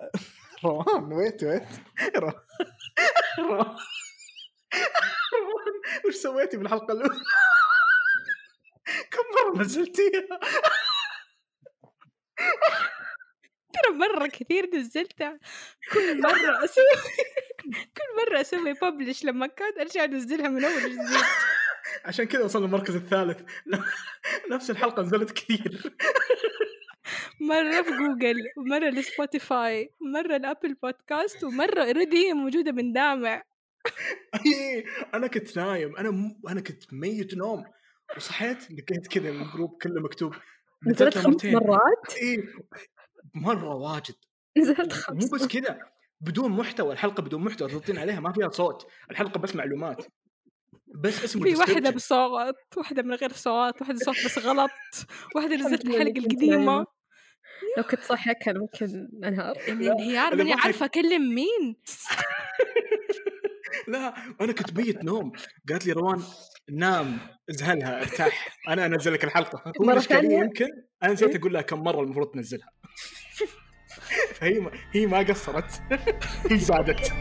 روان wait wait. روان. وش سويتي بالحلقة الأولى؟ كم مرة نزلتيها؟ ترى مرة كثير نزلتها. كل مرة أسوي كل مرة أسوي publish لما كان أرجع أنزلها من أول وجديد عشان كذا وصلنا المركز الثالث. نفس الحلقة نزلت كثير. مرة في جوجل ومرة لسبوتيفاي ومرة الأبل بودكاست ومرة already هي موجودة من دامع. أنا كنت نايم أنا م... أنا كنت ميت نوم وصحيت لقيت كذا ال group كله مكتوب. نزلت خمس مرتين. مرات؟ إيه مرة واجد. نزلت خمس مو بس كذا بدون محتوى الحلقة بدون محتوى تضغطين عليها ما فيها صوت. الحلقة بس معلومات. بس اسمه في واحدة. بصوت واحدة من غير صوت واحدة صوت بس غلط واحدة نزلت الحلقة القديمة. لو كنت صاحية كان ممكن أنهار. الانهيار ماني عارفة أكلم مين. لا أنا كنت ميت نوم. قالت لي روان نام ازهلها ارتاح. أنا أنزل لك الحلقة. هو الاشكاليه ثانية؟ يمكن أنا نسيت أقول لها كم مرة المفروض تنزلها. فهي ما هي ما قصرت. هي زادت.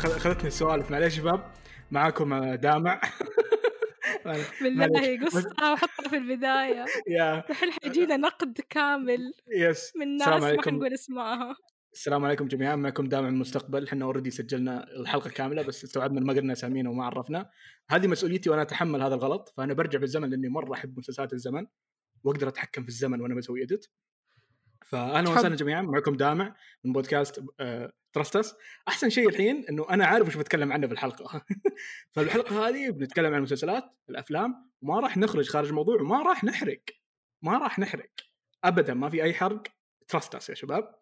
خذتني السوالف معليش يا شباب معاكم آه، دامع. بالله. قصها وحطها في البداية. يا. الحين حيجينا نقد كامل yes من ناس ما. حنقول اسمائها السلام عليكم جميعا. معكم دامع من المستقبل. إحنا already سجلنا الحلقة كاملة بس استوعبنا ما قلنا اسامينا وما عرفنا. هذه مسؤوليتي وأنا أتحمل هذا الغلط فأنا برجع بالزمن لأني مرة أحب مسلسلات الزمن وأقدر أتحكم في الزمن وأنا بسوي edit فاهلا. وسهلا جميعا معكم دامع من بودكاست آه، trust us أحسن شيء الحين إنه أنا عارف وش بتكلم عنه في الحلقة. فالحلقة هذه بنتكلم عن المسلسلات الأفلام وما راح نخرج خارج الموضوع وما راح نحرق. ما راح نحرق. ابدا ما في أي حرق. trust us يا شباب.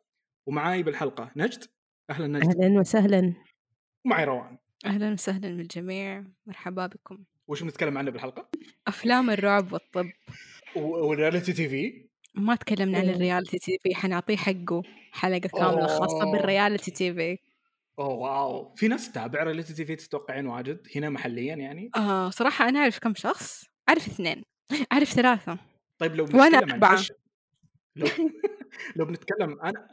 ومعاي بالحلقة نجد. أهلا نجد. أهلا وسهلا. ومعي روان. أهلا وسهلا بالجميع مرحبا بكم. وش بنتكلم عنه بالحلقة؟ أفلام الرعب والطب. وال reality TV. ما تكلمنا عن. ال reality TV حنعطيه حقه حلقة كاملة خاصة أوه. بالرياليتي تي في أوه واو في ناس تتابع رياليتي تي في تتوقعين واجد هنا محليا يعني آه صراحة أنا أعرف كم شخص أعرف اثنين أعرف ثلاثة طيب لو وأنا أربعة. أش... لو لو بنتكلم أنا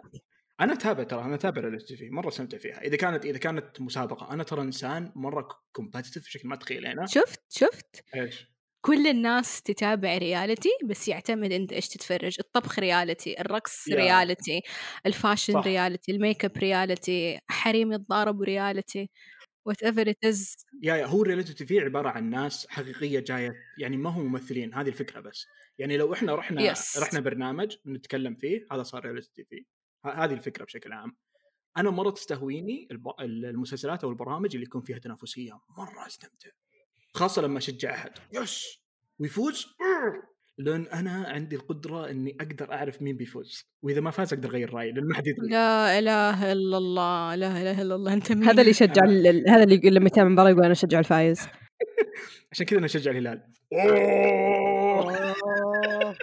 أنا أتابع ترى أنا أتابع reality TV مرة استمتع فيها إذا كانت إذا كانت مسابقة أنا ترى إنسان مرة competitive بشكل ما تتخيل أنا شفت شفت إيش؟ كل الناس تتابع reality بس يعتمد أنت إيش تتفرج الطبخ reality الرقص يا. reality ال fashion صح. reality ال make up reality حريم يتضاربوا reality whatever it is يا هو ال reality TV عبارة عن ناس حقيقية جاية يعني ما هم ممثلين هذه الفكرة بس يعني لو إحنا رحنا Yes. رحنا برنامج نتكلم فيه هذا صار reality TV هذه الفكرة بشكل عام أنا مرة تستهويني الب... المسلسلات أو البرامج اللي يكون فيها تنافسية مرة أستمتع خاصة لما أشجع أحد. yes. ويفوز؟ لأن أنا عندي القدرة إني أقدر أعرف مين بيفوز. وإذا ما فاز أقدر أغير رأيي لأن ما حد يدري. لا إله إلا الله لا إله إلا الله أنت مين؟ هذا اللي يشجع هذا اللي يقول لما يتابع المباراه يقول أنا أشجع الفايز. عشان كذا أنا أشجع الهلال.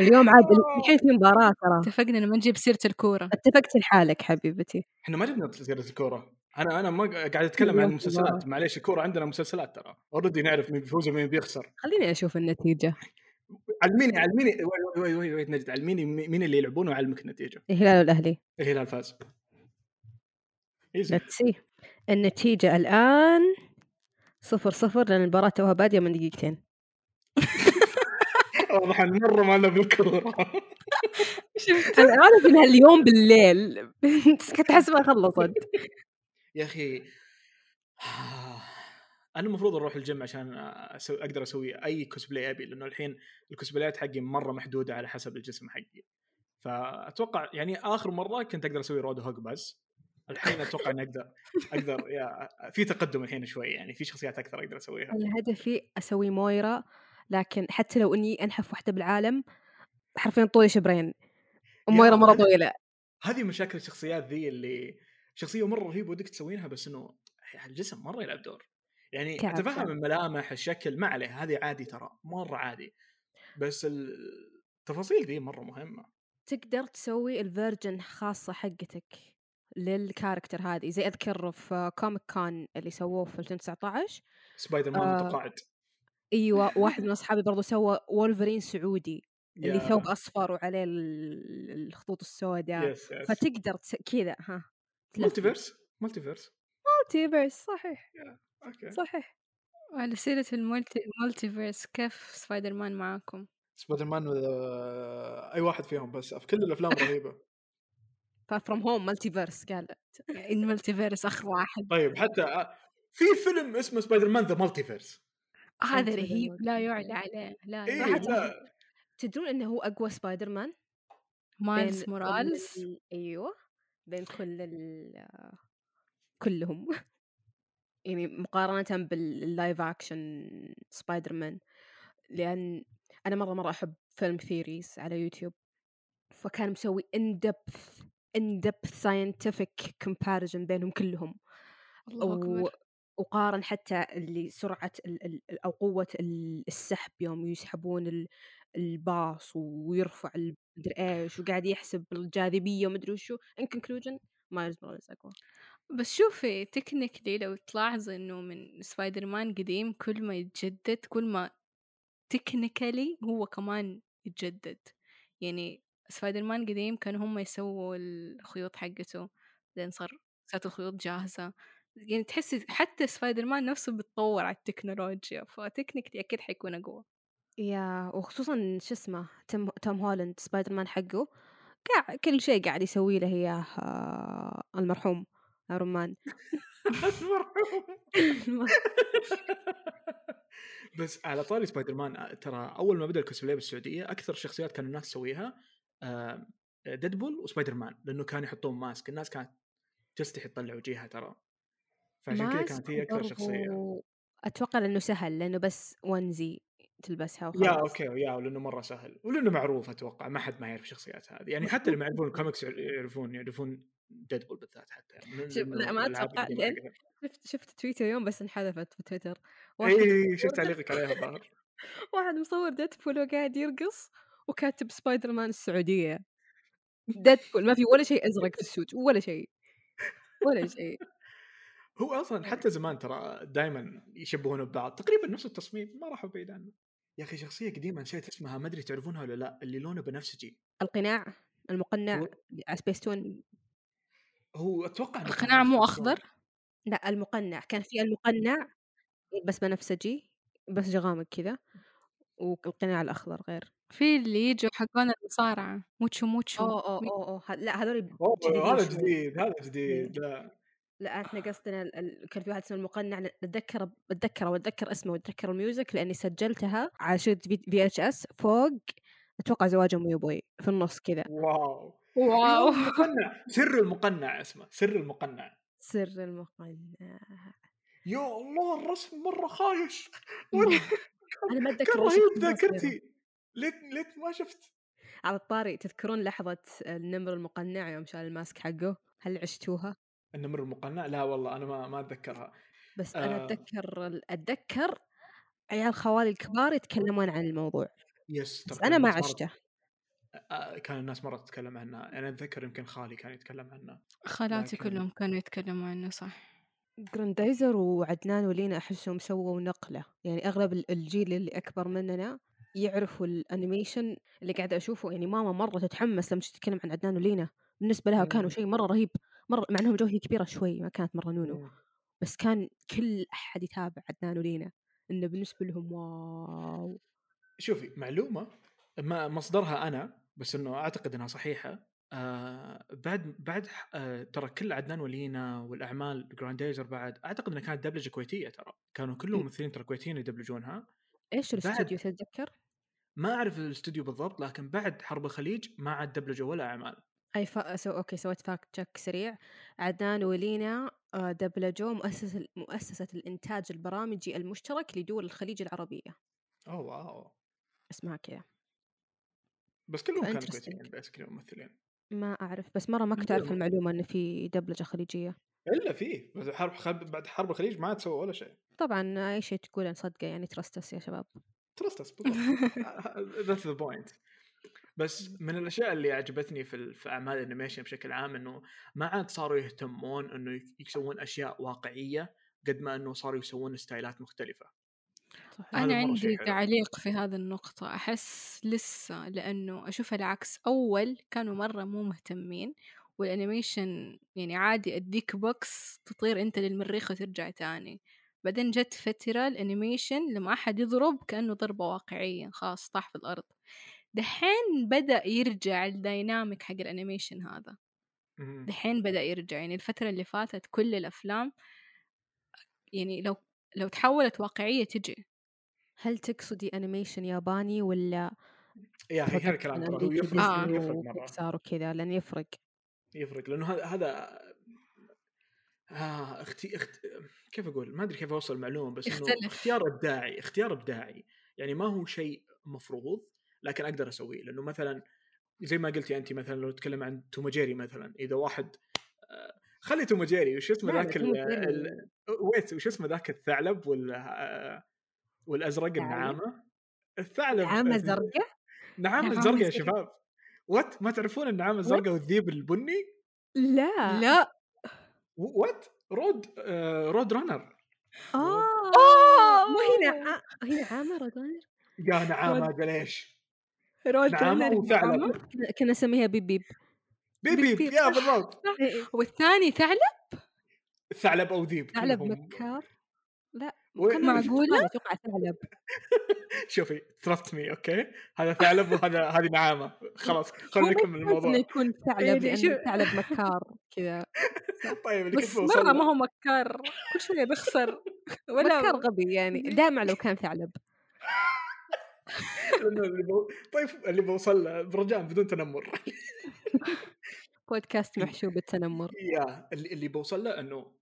اليوم عاد الحين في مباراة ترى. اتفقنا ان ما نجيب سيرة الكورة. اتفقت لحالك حبيبتي. إحنا ما جبنا سيرة الكورة. أنا أنا ما قاعد أتكلم عن المسلسلات. معليش الكورة عندنا مسلسلات ترى. already نعرف مين بيفوز ومين بيخسر. خليني أشوف النتيجة. علميني علميني wait wait wait wait نجد علميني مين اللي يلعبون واعلمك النتيجة. الهلال والأهلي. الهلال فاز. see النتيجة الآن صفر صفر لأن المباراة توها باديه من دقيقتين. واضح مرة ما لنا بالكوره شفت؟ أنا عارف إنها اليوم بالليل. بس كنت احسبها خلصت. يا أخي أنا المفروض أروح الجيم عشان أسوي أقدر أسوي أي كوسبلاي أبي لأنه الحين ال cosplayات حقي مرة محدودة على حسب الجسم حقي. فأتوقع يعني آخر مرة كنت أقدر أسوي Roadhog بس. الحين أتوقع إني أقدر أقدر يا في تقدم الحين شوي يعني في شخصيات أكثر أقدر أسويها. أنا هدفي أسوي مويرا لكن حتى لو إني أنحف واحدة بالعالم حرفيا طولي شبرين. ومويرا مرة طويلة. هذه مشاكل الشخصيات ذي اللي شخصية مرة رهيبة ودك تسوينها بس إنه الجسم مرة يلعب دور يعني أتفهم. الملامح الشكل ما عليه هذه عادي ترى مرة عادي بس التفاصيل دي مرة مهمة تقدر تسوي ال version خاصة حقتك لل character هذه زي أذكر في Comic Con اللي سووه في 2019 سبايدر مان آه. متقاعد أيوه واحد من أصحابي برضو سوى وولفرين سعودي اللي. ثوب أصفر وعليه ال- الخطوط السوداء فتقدر. كذا ها مالتيفيرس؟ مالتيفيرس؟ مالتيفيرس صحيح. أوكي. صحيح. وعلى سيرة ال multi multiverse كيف سبايدر مان معاكم؟ سبايدر مان آه، أي واحد فيهم بس في كل الأفلام رهيبة. Far From Home multiverse قال ال multiverse اخر واحد. طيب حتى آه، في فيلم اسمه Spider-Man the multiverse. هذا أنت رهيب. لا. يعلى عليه. لا يعلى. لا. تدرون إنه هو أقوى Spider-Man Miles Morales ال- أيوه. بين كل ال... كلهم. يعني مقارنة بال live action Spider-Man لأن أنا مرة مرة أحب فيلم theories على يوتيوب. فكان مسوي in depth in depth scientific comparison بينهم كلهم. الله و... أكبر. وقارن حتى اللي سرعة ال... ال... أو قوة ال- السحب يوم يسحبون ال... الباص ويرفع ال- مدري إيش وقاعد يحسب الجاذبية ومدري وشو in conclusion Miles Morales أقوى بس شوفي technically لو تلاحظي إنه من سبايدر مان قديم كل ما يتجدد كل ما technically هو كمان يتجدد. يعني سبايدر مان قديم كانوا هم يسووا الخيوط حقته لين صار صارت الخيوط جاهزة. يعني تحسي حتى سبايدر مان نفسه بيتطور على التكنولوجيا ف technically أكيد حيكون أقوى. يا وخصوصا شو اسمه Tom Tom Holland Spider-Man حقه. قاعد كل شيء قاعد يسوي له إياه آه، المرحوم Iron Man بس على طاري سبايدر مان آه، ترى أول ما بدأ الكوسبلاي بالسعودية أكثر شخصيات كان الناس تسويها آه، ديدبول وسبايدر مان لأنه كانوا يحطون ماسك. الناس كانت تستحي تطلع وجيهها ترى. فعشان كذا كانت هي أكثر شخصية. أتوقع لأنه سهل لأنه بس onesie تلبسها وخلاص. يا أوكي yeah ولأنه مرة سهل ولأنه معروف أتوقع ما حد ما يعرف الشخصيات هذه. يعني حتى اللي ما يعرفون الكوميكس يعرفون يعرفون ديدبول بالذات حتى يعني شوف لا ما أتوقع شفت شفت تويتر يوم بس انحذفت في تويتر واحد إي شفت تعليقك عليها الظاهر. واحد مصور ديدبول وقاعد يرقص وكاتب سبايدر مان السعودية. ديدبول ما في ولا شيء أزرق في ال suit ولا شيء ولا شيء. هو أصلا حتى زمان ترى دائما يشبهونه ببعض تقريبا نفس التصميم ما راحوا بعيد عنه. يا أخي شخصية قديمة نسيت اسمها ما أدري تعرفونها ولا لا اللي لونه بنفسجي القناع المقنع على سبيستون هو أتوقع القناع مو. أخضر؟ لا المقنع. كان في المقنع بس بنفسجي بس غامق كذا والقناع الأخضر غير. في اللي يجوا حقون المصارعة موتشو موتشو. أوه أوه أوه أوه لا هذول هذا. جديد هذا جديد لا. لا إحنا قصدنا ال- كان في واحد اسمه المقنع اتذكر اتذكره واتذكر اسمه واتذكر الميوزك لاني سجلتها على شريط VHS فوق أتوقع زواج امي وابوي في النص كذا. wow. wow. المقنع سر المقنع اسمه سر المقنع. سر المقنع. يا الله الرسم مرة خايش. أنا ما أتذكر رهيب. ذاكرتي. ليت ليت ما شفت. على الطاري تذكرون لحظة النمر المقنع يوم شال الماسك حقه؟ هل عشتوها؟ النمر المقنع؟ لا والله أنا ما ما أتذكرها. بس أنا آه. أتذكر ال- أتذكر عيال خوالي الكبار يتكلمون عن الموضوع. yes بس أنا ما عشته. آه، كان الناس مرة تتكلم عنها أنا أتذكر يمكن خالي كان يتكلم عنها خالاتي لكن- كلهم كانوا يتكلموا عنه صح. جراندايزر وعدنان ولينا أحسهم سووا نقلة. يعني أغلب ال- الجيل اللي أكبر مننا يعرفوا ال animation اللي قاعدة أشوفه. يعني ماما مرة تتحمس لما تتكلم عن عدنان ولينا. بالنسبة لها كانوا مم. شيء مرة رهيب. مرة مع إنهم جوهي كبيرة شوي ما كانت مرة نونو مم. بس كان كل أحد يتابع عدنان ولينا إنه بالنسبة لهم wow شوفي معلومة ما مصدرها أنا بس إنه أعتقد إنها صحيحة آه بعد بعد آه ترى كل عدنان ولينا والأعمال جراندايزر بعد أعتقد إنها كانت دبلجة كويتية ترى كانوا كلهم م. ممثلين ترى كويتيين يدبلجونها إيش الاستوديو تتذكر؟ ما أعرف الاستوديو بالضبط لكن بعد حرب الخليج ما عاد دبلجوا ولا أعمال أي فا... سو... أوكي سويت fact check سريع. عدنان ولينا آه، دبلجوا مؤسسة مؤسسة الإنتاج البرامجي المشترك لدول الخليج العربية. أوه wow. اسمها كذا. بس كلهم كانوا. كويتيين basically ممثلين. ما أعرف بس مرة ما كنت أعرف المعلومة إن في دبلجة خليجية. إلا فيه بس حرب خل... بعد حرب الخليج ما عاد سووا ولا شيء. طبعا أي شيء تقوله نصدقه يعني trust us يا شباب. trust us that's the point بس من الأشياء اللي عجبتني في, في أعمال ال animation بشكل عام إنه ما عاد صاروا يهتمون إنه يسوون أشياء واقعية قد ما إنه صاروا يسوون ستايلات مختلفة. صح شيء عندي. تعليق في هذه النقطة أحس لسه لأنه أشوف العكس. أول كانوا مرة مو مهتمين وال animation يعني عادي أديك بوكس تطير أنت للمريخ وترجع تاني. بعدين جت فترة الأنيميشن لما أحد يضرب كأنه ضربة واقعية خلاص طاح في الأرض. دحين بدأ يرجع ال dynamic حق ال animation هذا. دحين بدأ يرجع يعني الفترة اللي فاتت كل الأفلام يعني لو لو تحولت واقعية تجي. هل تقصدي انيميشن ياباني ولا يا أخي هذا الكلام ترى يفرق آه. يفرق مرة. لأن يفرق. يفرق لأنه هذا هذا آه أختي اخت كيف أقول؟ ما أدري كيف أوصل المعلومة بس إنه. اختيار ابداعي اختيار ابداعي يعني ما هو شيء مفروض لكن أقدر أسويه. لأنه مثلا زي ما قلتي انت مثلا لو تتكلم عن توماجيري مثلا إذا واحد آه، خلي توماجيري وش اسمه ذاك ال- ويت وش اسمه ذاك الثعلب وال آه، والأزرق النعامه الثعلب عامة زرقاء؟ النعامه نعامة الزرقاء يا زرقاء. شباب. وات ما تعرفون النعامة الزرقاء والذيب البني؟ لا. لا. وات رود آه رود رانر آه. مو هنا ع- هنا عامة رودانر يا نعامة قليش رود نعامه رانر وثعلب. كنا- نسميها بيب بيب. بيب بيب بيب، yeah. بالضبط. إيه، والثاني ثعلب؟ ثعلب أو ذيب ثعلب. مكار؟ لا كان معقولة؟ أتوقع ثعلب. شوفي trust me أوكي؟ هذا ثعلب وهذا هذه نعامة. خلاص خلينا نكمل إنه الموضوع. يكون ثعلب يعني لأن شو- ثعلب مكار كذا. طيب بس له- ما هو مكار. كل شوية بيخسر. ولا مكار غبي يعني. دائما لو كان ثعلب. اللي بو... طيب اللي بوصل له برجاء بدون تنمر. بودكاست محشو بالتنمر. يا اللي, بوصل له إنه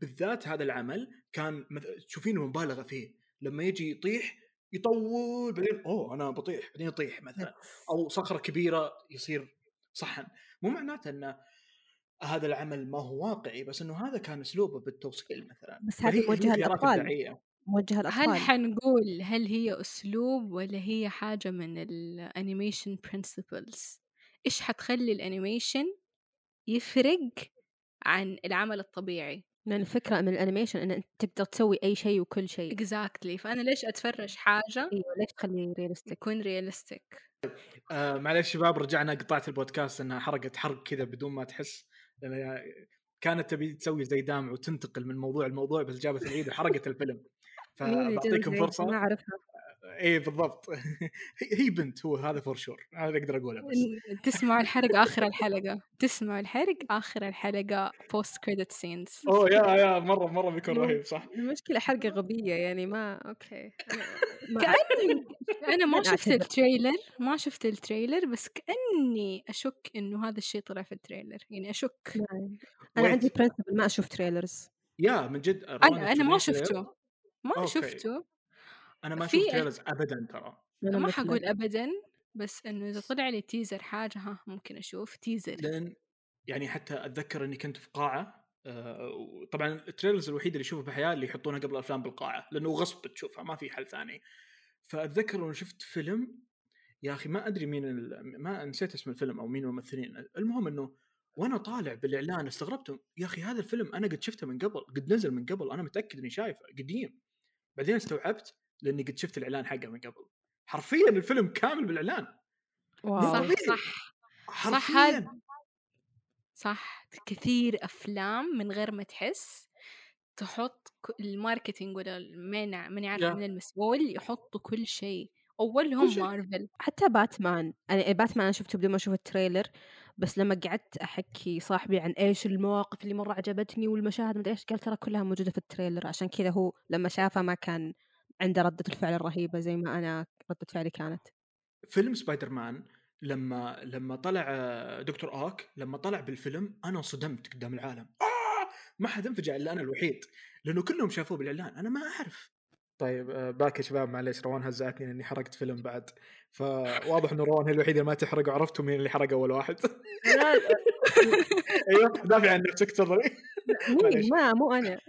بالذات هذا العمل كان مث... تشوفينه مبالغة فيه. لما يجي يطيح يطول بعدين أوه أنا بطيح بعدين يطيح مثلا. أو صخرة كبيرة يصير صحن. مو معناته ان هذا العمل ما هو واقعي بس إنه هذا كان أسلوبه بالتوصيل مثلا. بس هذه هي موجهة للأطفال. هل حنقول هل هي أسلوب ولا هي حاجة من ال animation principles إيش حتخلي ال animation يفرق عن العمل الطبيعي؟ لأن الفكرة من ال animation إن أنت تقدر تسوي أي شيء وكل شيء. Exactly. فأنا ليش أتفرج حاجة إيوه ليش تخليه realistic تكون realistic آه معلش شباب رجعنا قطعت البودكاست إنها حرقت حرق كذا بدون ما تحس. لأن كانت تبي تسوي زي دامع وتنتقل من موضوع لموضوع بس جابت العيد وحرقت الفيلم. فبعطيكم فرصة. ما أعرفها. اي بالضبط. هي بنت هو هذا for sure هذا أقدر أقوله بس. تسمع الحرق آخر الحلقة. تسمع الحرق آخر الحلقة post credit scenes. أوه يا يا مرة مرة بيكون رهيب صح؟ المشكلة حلقه غبية يعني ما أوكي. ما كأني أنا ما شفت. ال trailer ما شفت ال trailer بس كأني أشك إنه هذا الشيء طلع في ال trailer. يعني أشك. ما- أنا عندي. principle ما أشوف trailers يا من جد أنا أنا ما شفته. ما okay. شفته أنا ما أشوف trailers ابدا ترى. أنا ما. حقول أبدا بس إنه إذا طلع لي teaser حاجة ها ممكن أشوف teaser لأن يعني حتى أتذكر إني كنت في قاعة آه، طبعا ال trailers الوحيد اللي اشوفه بحياتي اللي يحطونها قبل الأفلام بالقاعة لأنه غصب تشوفها ما في حل ثاني. فأتذكر إنه شفت فيلم يا أخي ما أدري مين ال... ما نسيت اسم الفيلم أو مين الممثلين. المهم إنه وأنا طالع بالإعلان استغربت يا أخي هذا الفيلم أنا قد شفته من قبل قد نزل من قبل أنا متأكد إني شايفه قديم. بعدين استوعبت لأني قد شفت الإعلان حقه من قبل حرفيا الفيلم كامل بالإعلان wow صح. صح حرفيا هذا. صح كثير أفلام من غير ما تحس تحط ال marketing ولا المانع من يعرف. من المسؤول يحطوا كل شيء شيء. مارفل. حتى باتمان أنا باتمان أنا شفته بدون ما أشوف ال trailer بس لما قعدت أحكي صاحبي عن إيش المواقف اللي مرة عجبتني والمشاهد مدري إيش قال ترى كلها موجودة في ال trailer عشان كذا هو لما شافها ما كان عنده ردة الفعل الرهيبة زي ما أنا ردة فعلي كانت. فيلم سبايدر مان لما لما طلع دكتور اوك لما طلع بالفيلم أنا صدمت قدام العالم. آه! ما حد انفجع إلا أنا الوحيد لأنه كلهم شافوه بالإعلان أنا ما أعرف. طيب آه، back يا شباب معليش روان هزأتني اني حرقت فيلم بعد. فواضح انه روان هي الوحيدة اللي ما تحرق وعرفتوا مين اللي حرق أول واحد. أيوه دافع عن نفسك تفضلي. ما مو أنا.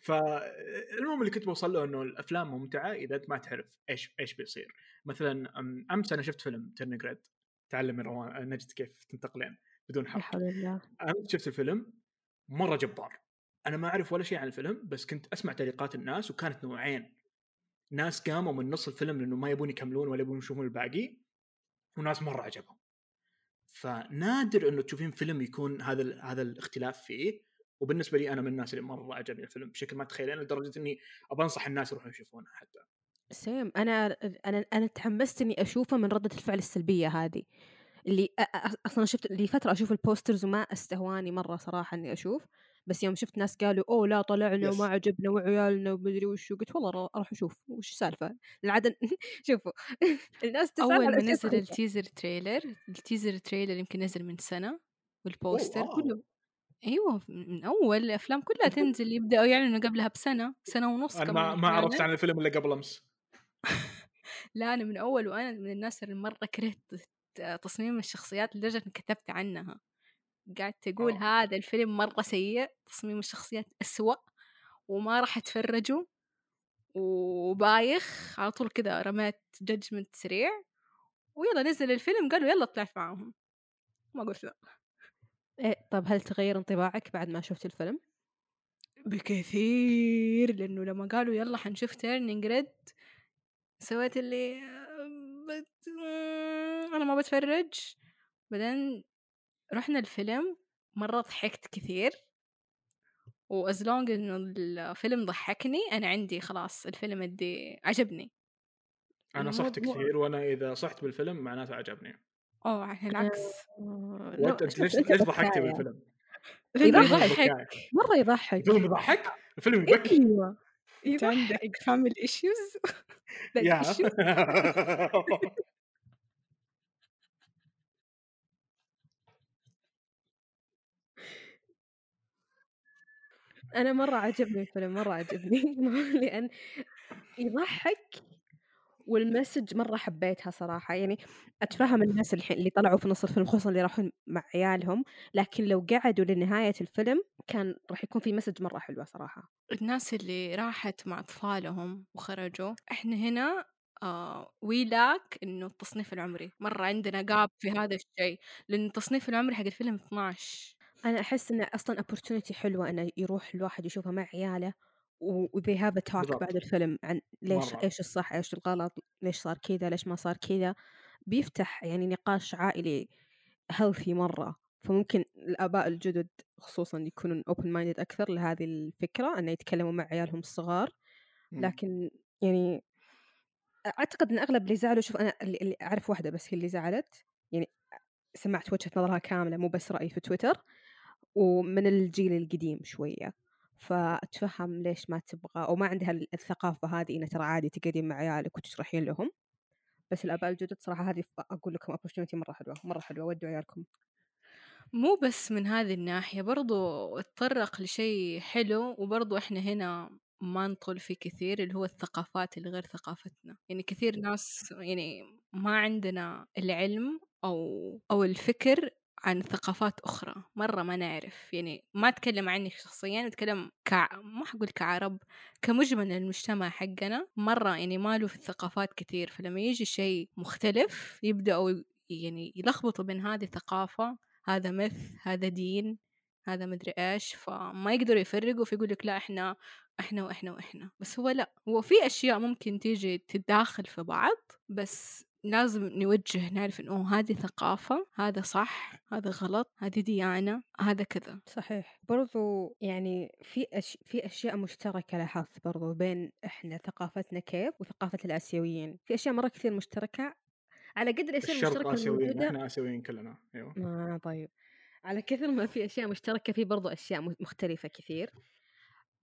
فالمهم اللي كنت بوصل له إنه الأفلام ممتعة إذا أنت ما تعرف إيش إيش بيصير. مثلا أمس أنا شفت فيلم ترنجريد تعلم من روان نجد كيف تنتقلين بدون حرق. أمس شفت الفيلم مرة جبار. أنا ما أعرف ولا شيء عن الفيلم بس كنت أسمع تعليقات الناس وكانت نوعين. ناس قاموا من نص الفيلم لأنه ما يبون يكملون ولا يبون يشوفون الباقي وناس مرة عجبهم. فنادر إنه تشوفين فيلم يكون هذا هذا الاختلاف فيه. وبالنسبة لي أنا من الناس اللي مرة عجبني الفيلم بشكل ما تتخيلين لدرجة إني ابى أنصح الناس يروحون يشوفونه حتى. same. أنا أنا أنا تحمست إني أشوفه من ردة الفعل السلبية هذه. اللي أصلا شفت لي فتره أشوف ال posters وما استهواني مرة صراحة إني أشوف. بس يوم شفت ناس قالوا أوه لا طلعنا. وما عجبنا وعيالنا ومدري وش قلت والله را- أروح أشوف وش السالفة العاده شوفوا الناس تسأل أول ما نزل. ال teaser trailer ال teaser trailer يمكن نزل من سنة وال poster. كله أيوه من أول الأفلام كلها تنزل يبدأوا يعلنوا قبلها بسنة سنة ونص أنا كمان ما, ما عرفت. عن الفيلم إلا قبل أمس لا أنا من أول وأنا من الناس اللي مرة كرهت تصميم الشخصيات لدرجة إني كتبت عنها قعدت أقول آه. هذا الفيلم مرة سيء تصميم الشخصيات أسوأ وما راح اتفرجوا وبايخ على طول كذا رميت judgment سريع ويلا نزل الفيلم قالوا يلا طلعت معاهم ما قلت لا إيه طب هل تغير انطباعك بعد ما شفت الفيلم؟ بكثير لأنه لما قالوا يلا حنشوف Turning Red سويت اللي بت... أنا ما بتفرج بعدين رحنا الفيلم مرة ضحكت كثير. و as long انه الفيلم ضحكني أنا عندي خلاص الفيلم ادي عجبني. أنا صحت كثير وأنا إذا صحت بالفيلم معناته عجبني. أوه على العكس. وأنت أنت ليش ليش ضحكتي. بالفيلم؟ الفيلم يضحك. مرة يضحك. الفيلم يضحك؟ الفيلم يبكي أيوه. انت عندك family issues أنا مرة عجبني الفيلم مرة عجبني. لأن يضحك وال message مرة حبيتها صراحة. يعني أتفهم الناس الحين اللي طلعوا في نص الفيلم خصوصا اللي راحوا مع عيالهم لكن لو قعدوا لنهاية الفيلم كان راح يكون في message مرة حلوة صراحة. الناس اللي راحت مع أطفالهم وخرجوا إحنا هنا آه we lack إنه التصنيف العمري. مرة عندنا gap في هذا الشيء لأن التصنيف العمري حق الفيلم 12 أنا أحس إنه أصلا opportunity حلوة إنه يروح الواحد يشوفها مع عياله و they have a talk بالضبط. بعد الفيلم عن ليش مرة. إيش الصح إيش الغلط ليش صار كذا ليش ما صار كذا. بيفتح يعني نقاش عائلي healthy مرة. فممكن الآباء الجدد خصوصا يكونون open minded أكثر لهذه الفكرة أنه يتكلموا مع عيالهم الصغار. لكن يعني أعتقد أن أغلب اللي زعلوا شوف أنا اللي, أعرف واحدة بس هي اللي زعلت يعني سمعت وجهة نظرها كاملة مو بس رأي في تويتر. ومن الجيل القديم شوية. فأتفهم ليش ما تبغى أو ما عندها الثقافة هذه إنه ترى عادي تقعدين مع عيالك وتشرحين لهم. بس الآباء الجدد صراحة هذه أقول لكم opportunity مرة حلوة مرة حلوة ودوا عيالكم. مو بس من هذه الناحية برضو اتطرق لشيء حلو وبرضو إحنا هنا ما نطول فيه كثير اللي هو الثقافات اللي غير ثقافتنا. يعني كثير ناس يعني ما عندنا العلم أو أو الفكر عن ثقافات أخرى مرة ما نعرف. يعني ما أتكلم عني شخصيا أتكلم كع... ما حقول كعرب كمجمل المجتمع حقنا. مرة يعني ما له في الثقافات كثير. فلما يجي شيء مختلف يبدأوا يعني يلخبطوا بين هذه ثقافة هذا مث هذا دين هذا مدري إيش. فما يقدروا يفرقوا فيقول لك لا إحنا إحنا وإحنا وإحنا. بس هو لا. هو في أشياء ممكن تيجي تتداخل في بعض بس لازم نوجه نعرف إنه هذه ثقافة هذا صح هذا غلط هذه ديانة هذا كذا. صحيح. برضو يعني في أش... في أشياء مشتركة لاحظت برضو بين إحنا ثقافتنا كيف وثقافة الآسيويين. في أشياء مرة كثير مشتركة. على قدر الأشياء الشرق المشتركة اسيويين الموجودة إحنا آسيويين كلنا. أيوه. آه طيب. على كثر ما في أشياء مشتركة في برضو أشياء م- مختلفة كثير.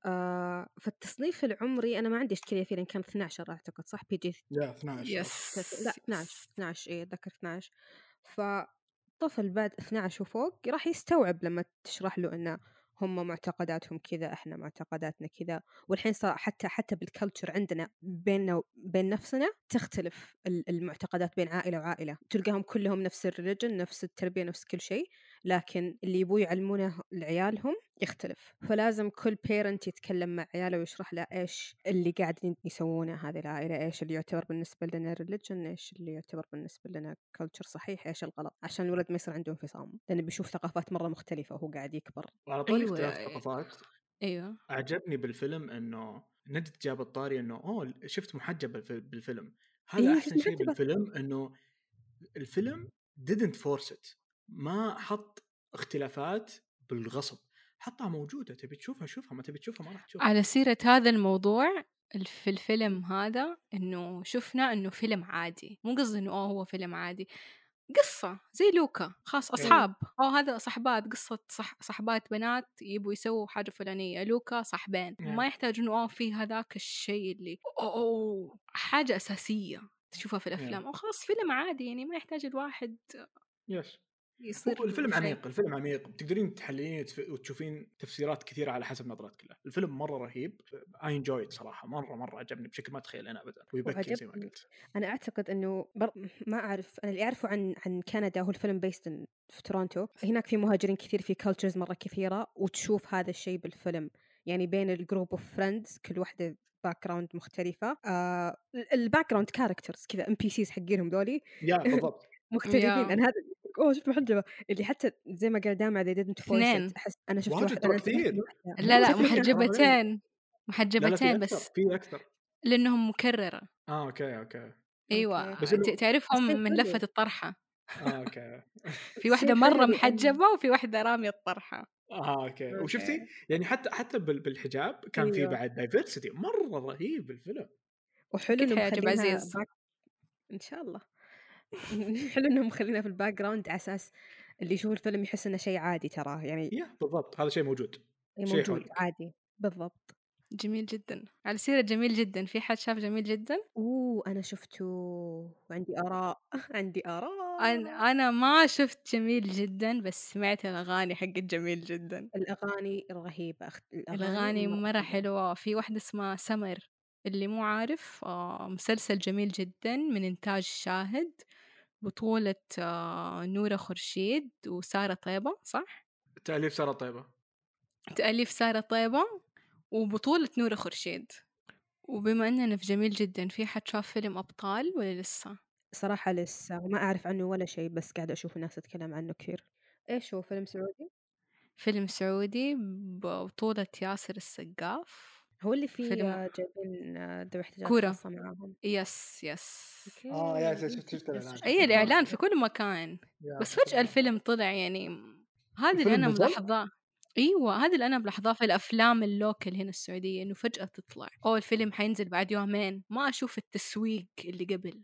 آه فالتصنيف العمري أنا ما عندي إشكالية فيه لأن كان 12 أعتقد صح؟ PG يا 12 yes لا 12 12 إيه أتذكر 12 فطفل بعد 12 وفوق راح يستوعب لما تشرح له إنه هم معتقداتهم كذا إحنا معتقداتنا كذا. والحين صار حتى حتى بال culture عندنا بيننا وبين نفسنا تختلف ال- المعتقدات بين عائلة وعائلة. تلقاهم كلهم نفس ال religion نفس التربية نفس كل شيء. لكن اللي يبوا يعلمونه لعيالهم يختلف. فلازم كل parent يتكلم مع عياله ويشرح له إيش اللي قاعدين يسوونه هذه العائلة إيش اللي يعتبر بالنسبة لنا religion إيش اللي يعتبر بالنسبة لنا culture صحيح إيش الغلط. عشان الولد ما يصير عنده انفصام. لأنه بيشوف ثقافات مرة مختلفة وهو قاعد يكبر. وعلى طول أيوة، اختلاف أيوة. الثقافات أيوه. عجبني بالفيلم إنه نجد جاب الطاري إنه أوه شفت محجب بالف- بالفيلم. هذا إيه، أحسن شيء. بالفيلم إنه الفيلم didn't force it. ما حط اختلافات بالغصب. حطها موجودة تبي تشوفها شوفها ما تبي تشوفها ما راح تشوفها. على سيرة هذا الموضوع في الفيلم هذا إنه شفنا إنه فيلم عادي. مو قصدي إنه آه هو فيلم عادي. قصة زي لوكا خاص إيه. أصحاب. آه هذا صحبات قصة صح صحبات بنات يبوا يسووا حاجة فلانية. لوكا صاحبين. إيه. ما يحتاج انه آه في هذاك الشيء اللي أوه, أوه حاجة أساسية تشوفها في الأفلام إيه. أو خلاص فيلم عادي يعني ما يحتاج الواحد yes. يصير الفيلم شيء. عميق الفيلم عميق بتقدرين تحللين وتشوفين تفسيرات كثيرة على حسب نظرتك له الفيلم مرة رهيب I enjoyed صراحة مرة مرة عجبني بشكل ما اتخيل أنا ابدا ويبكي زي ما. قلت. أنا أعتقد إنه بر... ما أعرف أنا اللي اعرفه عن عن كندا هو الفيلم بيست في تورونتو. هناك في مهاجرين كثير في cultures مرة كثيرة وتشوف هذا الشيء بالفيلم. يعني بين ال group of friends كل واحدة background مختلفة. آه ال background characters كذا NPCs حقينهم ذولي. yeah بالضبط. مختلفين yeah. أنا هذا. أوه شوف محجبه اللي حتى زي ما قال دامع they didn't force اثنين. it احس أنا شفت واحدة انتبهت كثير. لا لا شفت. محجبتين. محجبتين بس. في أكثر لأنهم مكررة. آه okay okay أيوة. بس إنه- ت- تعرفهم من حلو. لفة الطرحة. آه okay. في واحدة شيء مرة حلو لأن- محجبة وفي واحدة رامية الطرحة. آه okay. وشفتي؟ يعني حتى حتى بال- بالحجاب كان في أيوة. بعد diversity مرة رهيب الفيلم وحلو مخلينها عزيز. إن شاء الله. حلو إنهم مخلينها في ال background على أساس اللي يشوف الفيلم يحس إنه شيء عادي ترى يعني yeah بالضبط هذا شيء موجود شيء موجود حولك. عادي بالضبط. جميل جدا. على سيرة جميل جدا في حد شاف جميل جدا؟ أوه أنا شفته وعندي آراء عندي آراء. أنا, أنا ما شفت جميل جدا بس سمعت الأغاني حقت جميل جدا. الأغاني رهيبة أخت... الأغاني مرة حلوة. في واحدة اسمها سمر اللي مو عارف آه، مسلسل جميل جدا من إنتاج شاهد. بطولة آه، نورة خورشيد وسارة طيبة صح؟ تأليف سارة طيبة. تأليف سارة طيبة وبطولة نورة خورشيد. وبما أننا في جميل جدا في حد شاف فيلم أبطال ولا لسه؟ صراحة لسه ما أعرف عنه ولا شيء بس قاعدة أشوف الناس تتكلم عنه كثير. إيش هو فيلم سعودي؟ فيلم سعودي ببطولة ياسر السقاف. هو اللي فيه فيلم- آه، جايبين آه، ذوي احتياجات كورة. معاهم yes yes آه، yeah okay. شفت- شفت الإعلان. أي الإعلان في كل مكان yeah بس. فجأة الفيلم طلع يعني هذا اللي نزل؟ ملاحظاه أيوة هذا اللي أنا ملاحظاه في الأفلام اللوكل هنا السعودية إنه فجأة تطلع أو الفيلم حينزل بعد يومين ما أشوف التسويق اللي قبل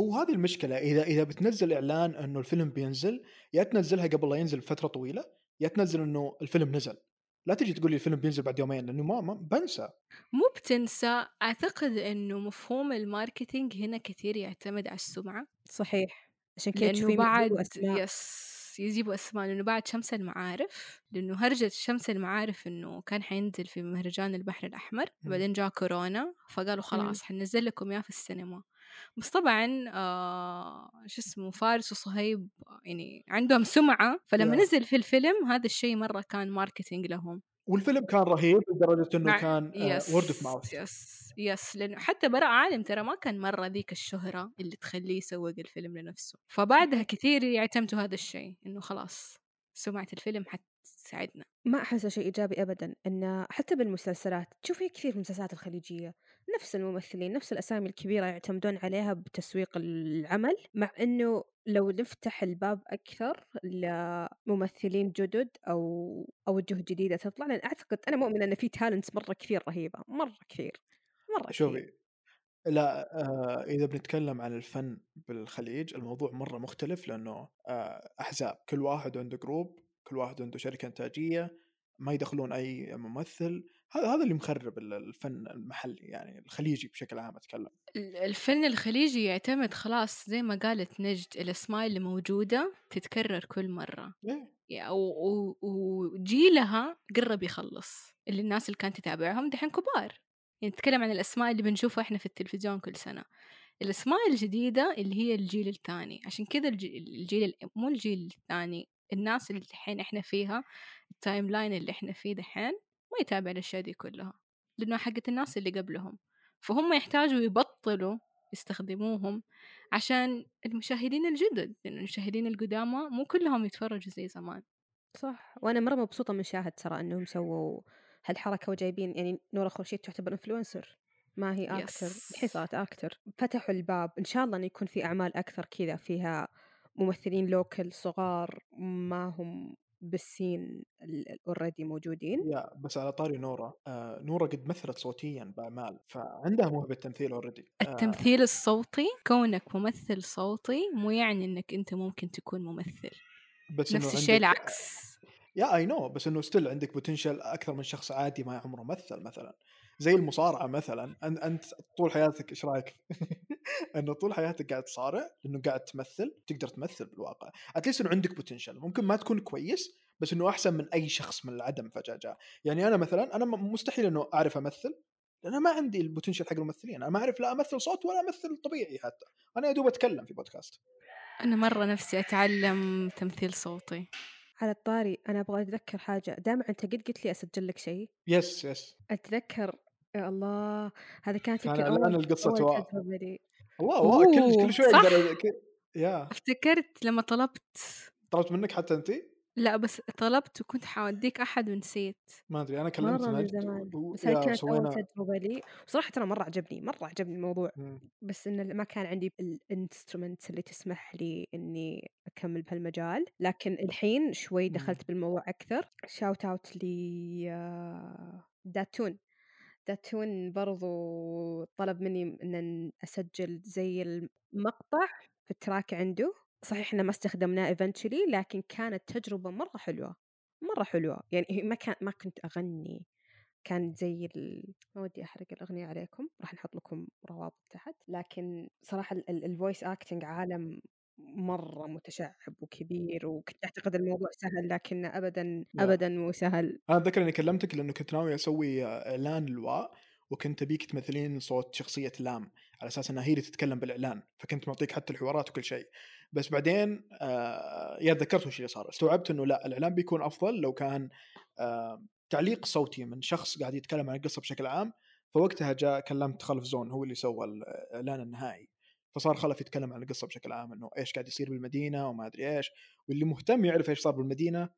هو هذه المشكلة إذا إذا بتنزل إعلان إنه الفيلم بينزل يا تنزلها قبل لا ينزل بفتره طويلة يا تنزل إنه الفيلم نزل لا تجي تقول لي الفيلم بينزل بعد يومين لأنه ما, ما بنسى. مو بتنسى أعتقد إنه مفهوم الماركتينج هنا كثير يعتمد على السمعة. صحيح. عشان كذا تشوفين بعد يجيبوا أسماء. yes يجيبوا أسماء لأنه بعد شمس المعارف لأنه هرجة شمس المعارف إنه كان حينزل في مهرجان البحر الأحمر مم. بعدين جاء كورونا فقالوا خلاص حننزل لكم إياه في السينما. بس طبعا آه شو اسمه فارس وصهيب يعني عندهم سمعة فلما yeah. نزل في الفيلم هذا الشيء مرة كان marketing لهم. والفيلم كان رهيب لدرجة إنه مع- كان yes word of mouth. yes yes لأنه حتى براء عالم ترى ما كان مرة ذيك الشهرة اللي تخليه يسوق الفيلم لنفسه. فبعدها كثير يعتمدوا هذا الشيء إنه خلاص سمعة الفيلم حتساعدنا ما أحسه شيء إيجابي أبدا إن حتى بالمسلسلات تشوفي كثير في المسلسلات الخليجية نفس الممثلين نفس الأسامي الكبيرة يعتمدون عليها بتسويق العمل مع إنه لو نفتح الباب أكثر لممثلين جدد أو أوجه جديدة تطلع لأن أعتقد أنا مؤمنة إن في talents مرة كثير رهيبة مرة كثير مرة كثير. شوفي لا آه إذا بنتكلم عن الفن بالخليج الموضوع مرة مختلف لأنه آه أحزاب كل واحد عنده group كل واحد عنده شركة إنتاجية ما يدخلون أي ممثل هذا هذا اللي مخرب ال- الفن المحلي يعني الخليجي بشكل عام أتكلم. ال- الفن الخليجي يعتمد خلاص زي ما قالت نجد الأسماء اللي موجوده تتكرر كل مرة. إيه. وجيلها قرب يخلص اللي الناس اللي كانت تتابعهم دحين كبار. يعني نتكلم عن الأسماء اللي بنشوفها إحنا في التلفزيون كل سنة. الأسماء الجديدة اللي هي الجيل الثاني عشان كذا الج- الجيل ال- مو الجيل الثاني الناس اللي الحين إحنا فيها ال timeline اللي إحنا فيه دحين ما يتابع الأشياء دي كلها لأنه حقت الناس اللي قبلهم. فهم يحتاجوا يبطلوا يستخدموهم عشان المشاهدين الجدد لأن المشاهدين القدامى مو كلهم يتفرجوا زي زمان. صح وأنا مرة مبسوطة من شاهد ترى إنهم سووا هالحركة وجايبين يعني نورا خورشيد تعتبر influencer ما هي أكتر. الحين صارت أكتر فتحوا الباب إن شاء الله إنه يكون في أعمال أكثر كذا فيها ممثلين local صغار ما هم بال scene already موجودين. yeah بس على طاري نورا. آه نورا قد مثلت صوتيا باعمال فعندها موهبة تمثيل already آه. التمثيل الصوتي كونك ممثل صوتي مو يعني إنك أنت ممكن تكون ممثل. بس نفس الشيء العكس. yeah I know بس إنه still عندك potential أكثر من شخص عادي ما عمره مثل مثلا. زي المصارعة مثلا انت أنت طول حياتك إيش رأيك؟ أنه طول حياتك قاعد تصارع لأنه قاعد تمثل تقدر تمثل بالواقع. at least إنه عندك potential ممكن ما تكون كويس بس إنه أحسن من أي شخص من العدم فجأة جاء. يعني أنا مثلا أنا مستحيل إنه أعرف أمثل لأن أنا ما عندي ال potential حق الممثلين. أنا ما أعرف لا أمثل صوت ولا أمثل طبيعي حتى. أنا يا دوب أتكلم في بودكاست أنا مرة نفسي أتعلم تمثيل صوتي. على الطاري أنا أبغى أتذكر حاجة. دائما أنت قد قلت لي أسجل لك شيء. yes yes أتذكر يا الله هذا كانت كان يمكن القصة أول توا تجربة لي. الله الله كل كل شوي صح. ك- yeah. افتكرت لما طلبت. طلبت منك حتى انت؟ لا بس طلبت وكنت حأوديك أحد ونسيت. ما أدري أنا كلمت مرة من زمان. و- بس هذه كانت سوينا تجربة لي. وصراحه ترى مرة عجبني مرة عجبني الموضوع. مم. بس انه ما كان عندي ال instrument اللي تسمح لي إني أكمل بهالمجال. لكن الحين شوي. دخلت بالموضوع أكثر. shout out لي آه، داتون داتون برضو طلب مني إن أسجل زي المقطع في ال track عنده. صحيح إنه ما استخدمناه eventually لكن كانت تجربة مرة حلوة مرة حلوة. يعني ما كان ما كنت أغني. كان زي ال... ما ودي أحرق الأغنية عليكم راح نحط لكم روابط تحت. لكن صراحة ال voice acting عالم مرة متشعب وكبير وكنت أعتقد الموضوع سهل لكن ابدا لا. ابدا مو سهل. أنا أتذكر إني كلمتك لأنه كنت ناوي أسوي إعلان لواء وكنت أبيك تمثلين صوت شخصية لام على أساس إنها هي اللي تتكلم بالإعلان فكنت معطيك حتى الحوارات وكل شيء. بس بعدين آه يا تذكرت وش اللي صار استوعبت إنه لا الإعلان بيكون أفضل لو كان آه تعليق صوتي من شخص قاعد يتكلم عن القصة بشكل عام فوقتها جاء كلمت خلف زون هو اللي سوى الإعلان النهائي. فصار خلف يتكلم عن القصة بشكل عام إنه إيش قاعد يصير بالمدينة وما أدري إيش واللي مهتم يعرف إيش صار بالمدينة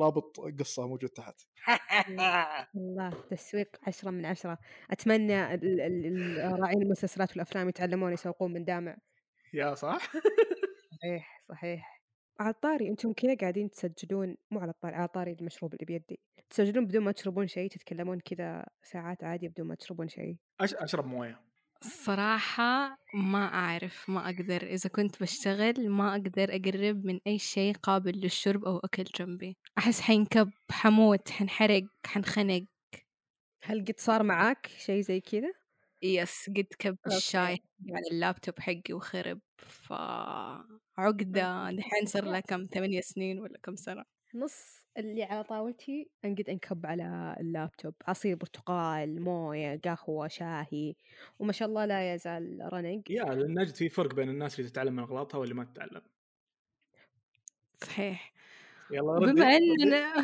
رابط قصة موجود تحت. الله تسويق عشرة من عشرة. أتمنى ال- ال- ال- راعين المسلسلات والأفلام يتعلمون يسوقون من دامع. يا صح؟ صحيح صحيح. على الطاري أنتم كذا قاعدين تسجلون مو على الطاري على طاري المشروب اللي بيدي. تسجلون بدون ما تشربون شيء تتكلمون كذا ساعات عادي بدون ما تشربون شيء. أش- أشرب موية. صراحة ما أعرف ما أقدر. إذا كنت بشتغل ما أقدر أقرب من أي شيء قابل للشرب أو أكل جنبي. أحس حينكب حموت حنحرق حنخنق. هل قد صار معاك شيء زي كذا؟ يس قد كب. الشاي على اللابتوب حقي وخرب. فعقدة. دحين صار لها كم ثمانية سنين ولا كم سنة. نص. اللي على طاولتي أنقد أنكب على اللابتوب عصير برتقال موية قهوة شاهي وما شاء الله لا يزال رنق يا نجد في فرق بين الناس اللي تتعلم من اغلاطها واللي ما تتعلم. صحيح. يلا ردي بما. أننا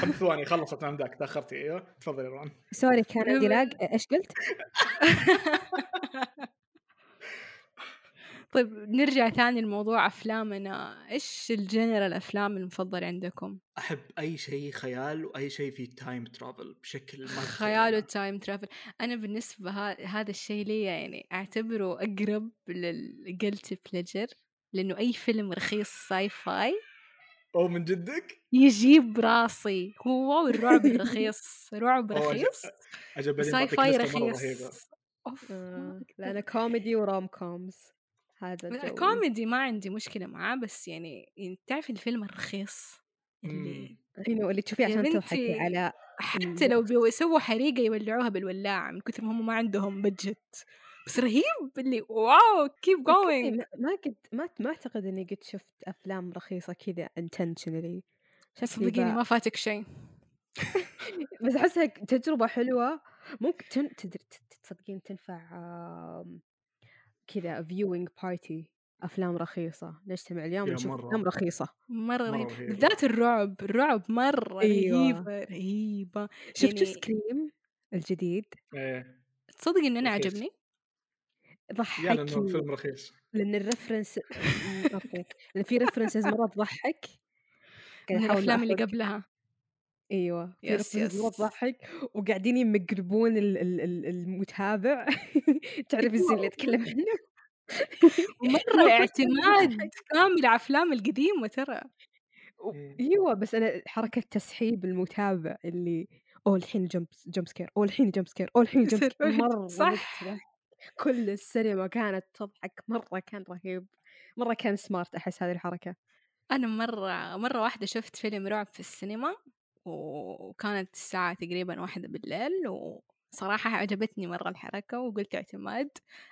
خمس ثواني خلصت مداك تأخرتي. أيوه تفضلي روان sorry كان عندي lag إيش قلت؟ طيب نرجع ثاني لموضوع أفلامنا إيش ال genre الأفلام المفضل عندكم؟ أحب أي شيء خيال وأي شيء فيه time travel بشكل ما. خيال و time travel أنا بالنسبة ها... هذا الشيء لي يعني أعتبره أقرب لل guilty pleasure لأنه أي فيلم رخيص ساي فاي أو من جدك؟ يجيب راسي هو والرعب الرخيص رعب رخيص بعطيك sci-fi رخيص أقدر. لا أنا كوميدي و rom coms هذا الجو. كوميدي ما عندي مشكلة معاه بس يعني يعني تعرفي الفيلم الرخيص اللي. أيوه اللي تشوفيه عشان تضحكي. على حتى لو بيسووا حريقة يولعوها بالولاعة من كثر ما هم ما عندهم budget بس رهيب اللي wow keep going ما قد ما ما أعتقد إني قد شفت أفلام رخيصة كذا شكلي صدقيني ما فاتك شيء. بس أحسها تجربة حلوة. ممكن تن... تدري تصدقين تنفع كذا viewing party أفلام رخيصة نجتمع اليوم يا نشوف مرة. أفلام رخيصة مرة مرة رهيب رهيبة. بالذات الرعب الرعب مرة أيوة. رهيبة رهيبة شفتوا يعني- Scream الجديد إيه تصدق ان أنا رخيص. عجبني يا لأنه ضحكني فيلم رخيص لأن ال references لأن في references مرة تضحك من الأفلام اللي. قبلها أيوه في yes، مره yes. تضحك وقاعدين يمقلبون ال- ال- ال- المتابع. تعرف الزين اللي اتكلم عنه؟ ومرة اعتماد كامل على افلام القديمة ترى. مم. أيوه بس أنا حركة تسحيب المتابع اللي اوه الحين jump jump scare اوه الحين jump scare اوه الحين jump scare مرة صح. كل السينما كانت تضحك مرة كان رهيب مرة كان smart أحس هذه الحركة. أنا مرة مرة واحدة شفت فيلم رعب في السينما. وكانت الساعة تقريبا واحدة بالليل وصراحة عجبتني مرة الحركة وقلت اعتماد.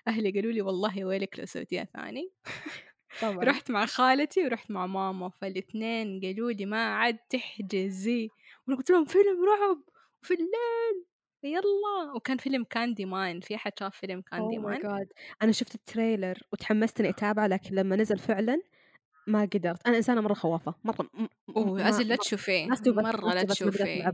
أهلي قالوا لي والله ويلك لو سويتيها ثاني. طبعا. رحت مع خالتي ورحت مع ماما فالاثنين قالوا لي ما عاد تحجزي. وأنا قلت لهم فيلم رعب في الليل. يلا. وكان فيلم Candyman في أحد شاف فيلم Candy my man جاد أنا شفت ال trailer وتحمست إني أتابعه لكن لما نزل فعلا ما قدرت. أنا إنسانة مرة خوافة مرة م- أوه ما- لازم لا تشوفيه مرة لا تشوفيه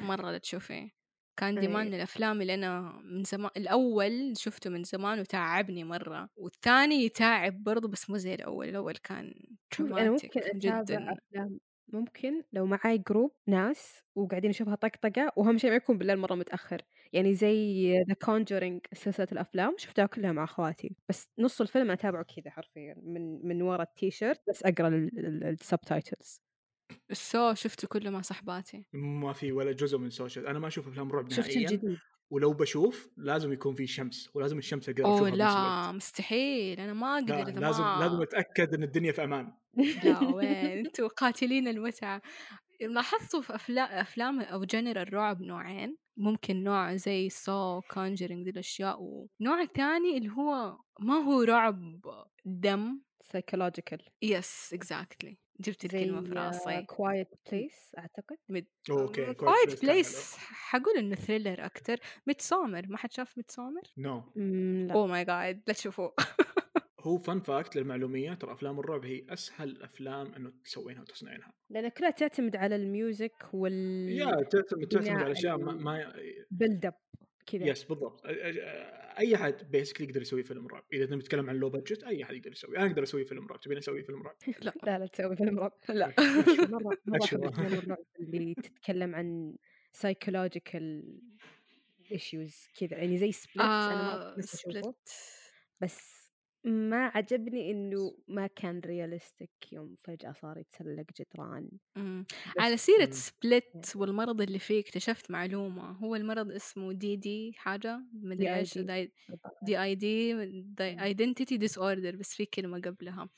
مرة لا تشوفيه. Candyman أي. من الأفلام اللي أنا من زمان الأول شفته من زمان وتعبني مرة والثاني يتعب برضه بس مو زي الأول الأول كان أنا ممكن جدا. أفلام ممكن لو معاي group ناس وقاعدين نشوفها طقطقة واهم شيء ما يكون بالليل مرة متأخر. يعني زي The Conjuring سلسلة الأفلام شفتها كلها مع أخواتي. بس نص الفيلم أنا أتابعه كذا حرفيا من من ورا التيشيرت بس أقرأ ال subtitles ال Saw شفته كله مع صحباتي. ما في ولا جزء من سوشيال أنا ما أشوف أفلام رعب شفت نهائيا. الجديد ولو بشوف لازم يكون في شمس ولازم الشمس أقدر أشوفها بنفس لا. مستحيل أنا ما لا أقدر إذا لازم ما لازم أتأكد إن الدنيا في أمان. لا وين؟ أنتوا قاتلين المتعة. لاحظتوا في أفلام أفلام أو genre الرعب نوعين؟ ممكن نوع زي Saw Conjuring دي الأشياء ونوع تاني اللي هو ما هو رعب دم. psychological yes exactly جبت الكلمة في راسي Quiet Place أعتقد. okay Quiet Place حقول إنه thriller أكتر. Midsommar. ما حد شاف Midsommar؟ no oh my god لا تشوفوه. هو fun fact للمعلومية ترى أفلام الرعب هي أسهل الافلام إنه تسوينها وتصنعينها. لأن كلها تعتمد على ال music وال يا تعتمد تعتمد على أشياء ما, ما build up كذا. يس بالضبط. أي أحد basically يقدر يسوي فيلم رعب. إذا نبي نتكلم عن low budget أي أحد يقدر يسوي. أنا أقدر أسوي فيلم رعب. تبين أسوي فيلم رعب؟ لا لا لا تسوي فيلم رعب. لا. أشوى. أحب أفلام الرعب اللي تتكلم عن psychological issues كذا. يعني زي مرة آه بس أشوفه. Split بس ما عجبني إنه ما كان realistic يوم فجأة صار يتسلق جدران. مم. على سيرة. Split والمرض اللي فيه اكتشفت معلومة هو المرض اسمه D D حاجة؟ مدري إيش. D I D. identity disorder بس في كلمة قبلها.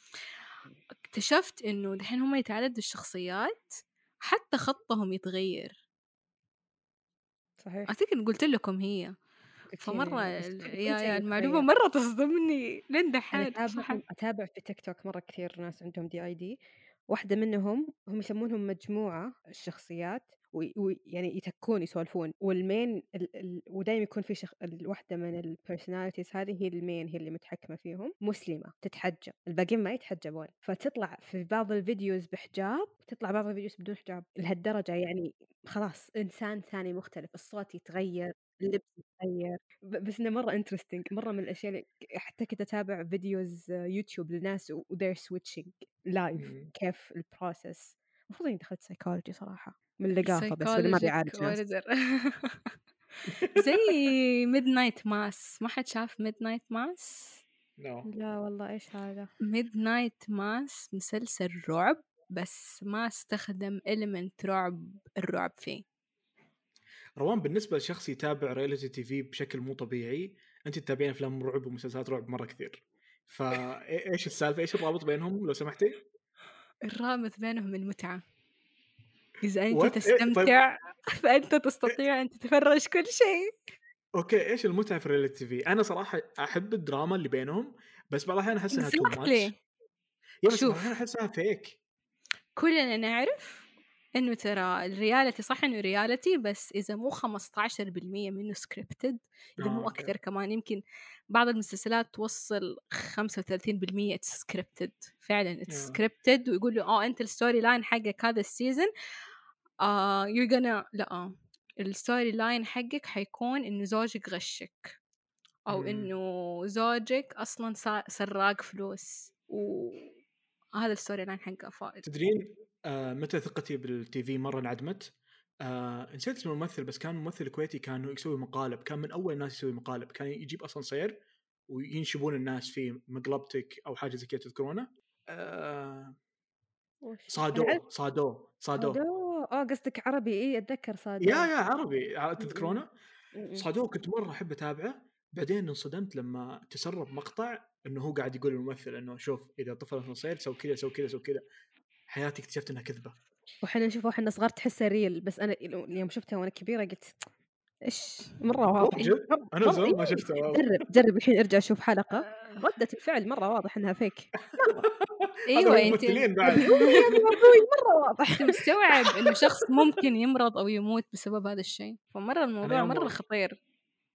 اكتشفت إنه دحين هم يتعددوا الشخصيات حتى خطهم يتغير. صحيح. أعتقد قلت لكم هي. كنت يا متخيل. مرة تصدمني لين دحين صح أتابع أتابع في تيك توك مرة كثير ناس عندهم DID. واحدة منهم هم يسمونهم مجموعة الشخصيات ويعني يتكون يسولفون وال main ال... ال... ودائما يكون في شخ... الواحدة من ال personalities هذه هي ال main هي اللي متحكمة فيهم. مسلمة تتحجب الباقيين ما يتحجبون. فتطلع في بعض ال videos بحجاب تطلع بعض ال videos بدون حجاب. لهالدرجة يعني خلاص إنسان ثاني مختلف الصوت يتغير. اللبس يتغير. بس إنه مرة interesting مرة من الأشياء اللي حتى كنت أتابع videos يوتيوب لناس و they're switching live. كيف ال process المفروض إني دخلت سايكولوجي صراحة من اللقافه بس اللي ما بيعالج. زي Midnight Mass ما حد شاف Midnight Mass لا والله إيش هذا؟ Midnight Mass مسلسل رعب بس ما استخدم element رعب الرعب فيه. روان بالنسبة لشخص يتابع reality TV بشكل مو طبيعي أنت تتابعين أفلام رعب ومسلسلات رعب مرة كثير. فايش السالفة؟ إيش الرابط بينهم؟ لو سمحتي. الرابط بينهم المتعة. إذا أنت What? إيه، طيب- تستمتع فأنت تستطيع أن تتفرج كل شيء. okay إيش المتعة في reality TV أنا صراحة أحب الدراما اللي بينهم بس بعض الأحيان أحس إنها تو. ماتش شوف. الأحيان أحسها فيك كلنا نعرف إنه ترى ال reality صح إنه reality بس إذا مو 15% منه scripted إذا آه، مو أوكي. أكثر كمان يمكن بعض المسلسلات توصل 35% scripted فعلا آه. scripted ويقول له آه أنت ال story line حقك هذا ال season آه يو gonna لأ ال story line حقك حيكون إنه زوجك غشك أو. إنه زوجك أصلا سراق فلوس وهذا ال story line حقه فائد تدرين آه متى ثقتي بالتي في مرة انعدمت؟ آه نسيت اسم الممثل بس كان ممثل كويتي كان يسوي مقالب كان من أول الناس يسوي مقالب كان يجيب اسانسير وينشبون الناس فيه مقلبتك أو حاجة زي كذا تذكرونه؟ آه صادو أنا صادو صادو صادو آه قصدك عربي إي أتذكر صادو yeah yeah عربي ع- تذكرونه؟ م-م. صادو كنت مرة أحب أتابعه بعدين انصدمت لما تسرب مقطع إنه هو قاعد يقول للممثل إنه شوف إذا طفل اسانسير سوي كذا سوي كذا سوي كذا حياتي اكتشفت إنها كذبة. وحنا نشوفه إحنا صغار تحسه real بس أنا اليوم شفتها وأنا كبيرة قلت إيش؟ مرة واضح. جد؟ أنا زمان ما إيه. شفته. جرب جرب الحين ارجع شوف حلقة. ردة الفعل مرة واضح إنها فيك أيوه أنت ممثلين بعد. يعني مرة واضح. أنت مستوعب إنه شخص ممكن يمرض أو يموت بسبب هذا الشيء؟ فمرة الموضوع يوم مرة مرة- خطير.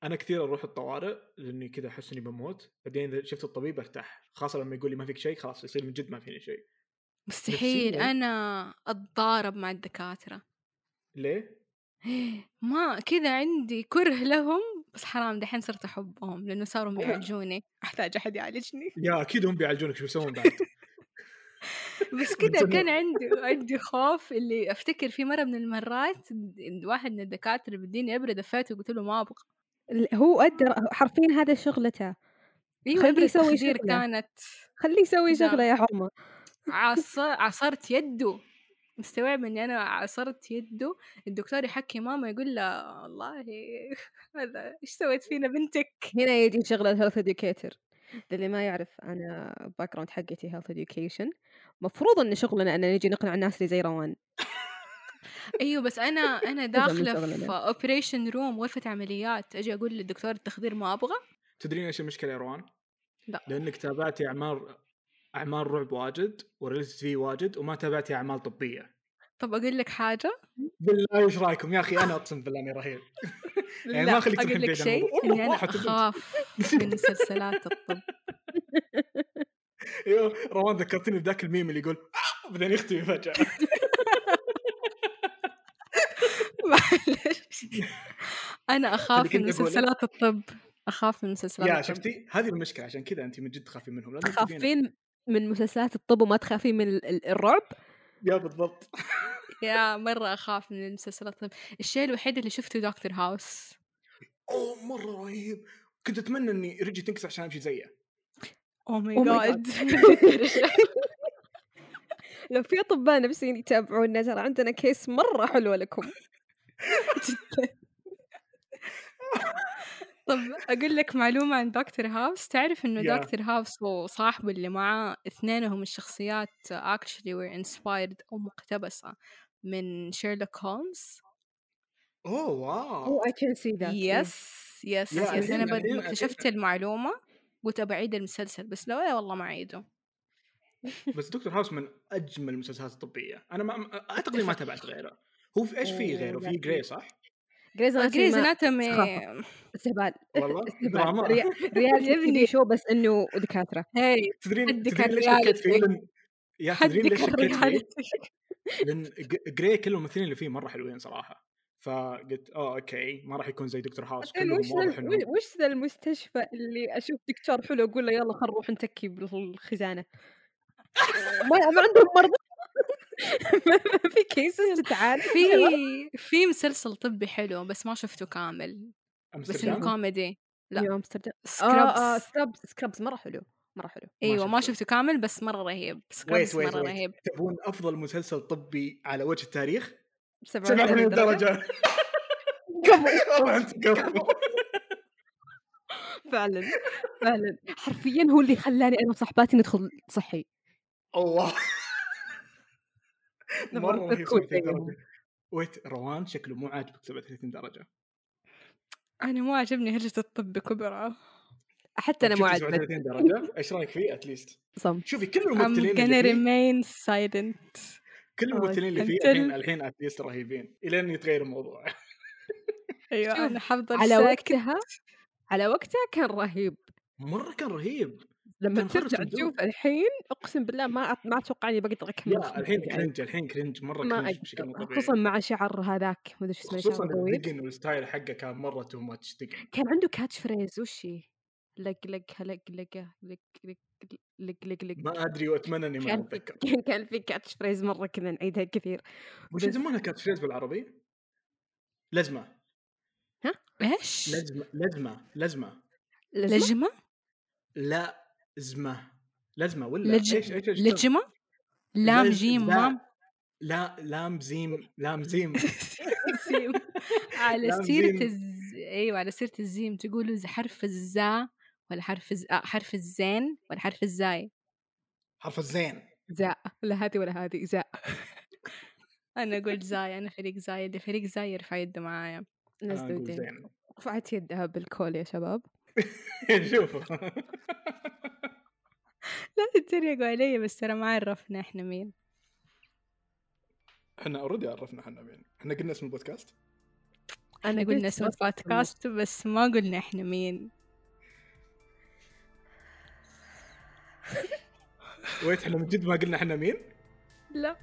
أنا كثير أروح الطوارئ لأني كذا أحس إني بموت. بعدين إذا شفت الطبيب أرتاح. خاصة لما يقول لي ما فيك شيء خلاص يصير من جد ما فيني شيء. مستحيل نفسياً. أنا أتضارب مع الدكاترة ليه؟ ما كذا عندي كره لهم بس حرام دحين صرت أحبهم لأنه صاروا بيعالجوني أحتاج أحد يعالجني يا أكيد هم بيعالجونك شو يسوون بعد؟ بس كذا كان عندي عندي خوف اللي أفتكر في مرة من المرات واحد من الدكاترة بديني ابره دفعته وقلت له ما أبغى هو ادى حرفيا هذا شغلته إيوه خليه يسوي شغلة. كانت خليه يسوي. شغلة يا حرمة عص... عصرت يده. مستوعب اني أنا عصرت يده؟ الدكتور يحكي ماما يقول له والله هذا إيش سويت فينا بنتك؟ هنا يجي شغل ال health educator للي ما يعرف أنا background حقتي health education مفروض إن شغلنا إن نجي نقنع الناس اللي زي روان. أيوه بس أنا أنا داخلة. في operation room غرفه عمليات. أجي أقول للدكتور التخدير ما أبغى. تدرين إيش المشكلة يا روان؟ لا. لأنك تابعتي اعمال أعمال رعب واجد و related في واجد وما تابعتي أعمال طبية. طب أقول لك حاجة؟ بالله إيش رأيكم؟ يا أخي أنا أقسم بالله إني رهيب. يعني ما تروحين أقول لك شيء. إني أنا. أخاف من مسلسلات الطب. أيوه روان ذكرتني بذاك الميم اللي يقول "آه", بعدين يختفي فجأة. معلش. أنا أخاف من. مسلسلات الطب. أخاف من مسلسلات يا شفتي؟ هذه المشكلة عشان كذا انت من جد تخافين منهم تخافين من مسلسلات الطب وما تخافين من ال- ال- الرعب؟ يا بالضبط. يا مرة أخاف من المسلسلات الطب. الشيء الوحيد اللي شفته دكتور هاوس. أوه مرة رهيب. كنت أتمنى إني رجلي تنكسر عشان أمشي زيه اوه ماي Oh my جاد لو في أطباء نفسيين يتابعونا ترى عندنا case مرة حلوة لكم. طب أقول لك معلومة عن دكتور هاوس. تعرف إنه يا. دكتور هاوس وصاحبه اللي معاه اثنينهم الشخصيات actually were inspired أو مقتبسة من شيرلوك هولمز أوه wow. أو I can see that yes yes yes أنا أدين- بعد ما اكتشفت المعلومة قلت أبعيد المسلسل بس لا لا والله ما أعيده. بس دكتور هاوس من أجمل المسلسلات الطبية. أنا ما أعتقد ما تابعت غيره. هو في إيش في غيره؟ في جراي صح؟ Grey's Grey's Anatomy Anatomy استهبال والله استهبال دراما. reality يبني. شو بس إنه دكاتره هاي تدرين تدرين ليش شكيت فيه yeah تدرين ليش شكيت فيه؟ ال reality لأن ج- جراي كل الممثلين اللي فيه مرة حلوين صراحة. فقلت آه أوكي ما راح يكون زي دكتور هاوس. كلهم واضح إنهم وش ذا المستشفى اللي أشوف دكتور حلو أقول له يلا خل نروح نتكي بالخزانة؟ ما ما عندهم مرضى؟ ما في cases تعال في في مسلسل طبي حلو بس ما شفته كامل بس إنه كوميدي. لا. أمستردام. آه سكرابس سكرابس سكرابس مرة حلو مرة حلو. أيوه ما شفته. كامل بس مرة رهيب. سكرابس wait مرة wait. رهيب. تبون أفضل مسلسل طبي على وجه التاريخ؟ 87 87 درجة. قبل. فعلا فعلا. حرفيا هو اللي خلاني أنا وصاحباتي ندخل صحي. الله. مرة رهيب نكون 37 زيهم. درجه wait روان شكله مو عاجبك 37 درجة. أنا مو عاجبني هرجة الطب بكبرها حتى أنا مو شفتي عاجبتني 37 درجة؟ إيش رأيك فيه at least some. شوفي كل I'm الممثلين gonna اللي فيه remain silent. كل آه، الممثلين اللي فيه الحين ال- الحين at least رهيبين إلين يتغير الموضوع. أيوه أنا حافظه على. وقتها على وقتها كان رهيب. مرة كان رهيب. لما ترجع تشوف الحين أقسم بالله ما ما أتوقع إني بقدر أكمل لا الحين دقايق. كرنج الحين كرنج مرة ما كرنج بشكل مو طبيعي. خصوصا مع شعر هذاك ما أدري شو اسمه خصوصا الدقن والستايل حقه كان مرة تو ماتش دقن. كان عنده كاتش فريز وش هي؟ لق لق هلق لقه لق لق لق لق لق. ما أدري وأتمنى إني ما أتذكر. كان- كان في كاتش فريز مرة كذا نعيدها كثير. وش بس- يسمونها كات فريز بالعربي؟ لزمة. إيش؟ لزمة لزمة لزمة. لازم لجمه؟ لا. زمه لزمه ولا لج... إيش إيش لجمة؟ لام لز- جيم لا. مام؟ لا لام زيم لام زيم. على سيرة. الز... أيوه على سيرة الزيم تقولوا حرف الزا ولا حرف الز... آه حرف الزين ولا حرف الزاي؟ حرف الزين. زاء لا هذه ولا هذه زاء أنا أقول زاي أنا فريق زاي اللي فريق زاي يرفع يده معايا. زين. رفعت يدها بالكول يا شباب. شوف لا تتريقوا علي بس ترى ما عرفنا إحنا مين. إحنا already عرفنا إحنا مين. إحنا قلنا اسم البودكاست؟ قلت قلنا اسم بس البودكاست بس ما قلنا إحنا مين. wait إحنا من جد ما قلنا إحنا مين؟ لا.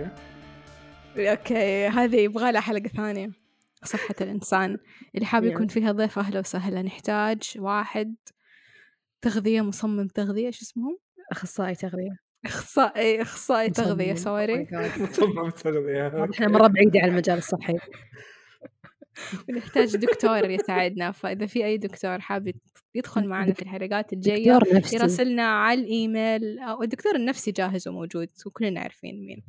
أوكي. أوكي هذه يبغى لها حلقة ثانية. صحة الإنسان. اللي حاب يكون. فيها ضيف أهلا وسهلا. نحتاج واحد تغذية مصمم تغذية شو اسمهم؟ أخصائي تغذية. إخصائي تغذية مصمم. sorry oh my God. مصمم تغذية. إحنا مرة بعيدة عن المجال الصحي. ونحتاج دكتور يساعدنا. فإذا في أي دكتور حاب يدخل معنا في الحلقات نفسي. يراسلنا على الإيميل. أو الدكتور النفسي جاهز وموجود وكلنا عارفين مين.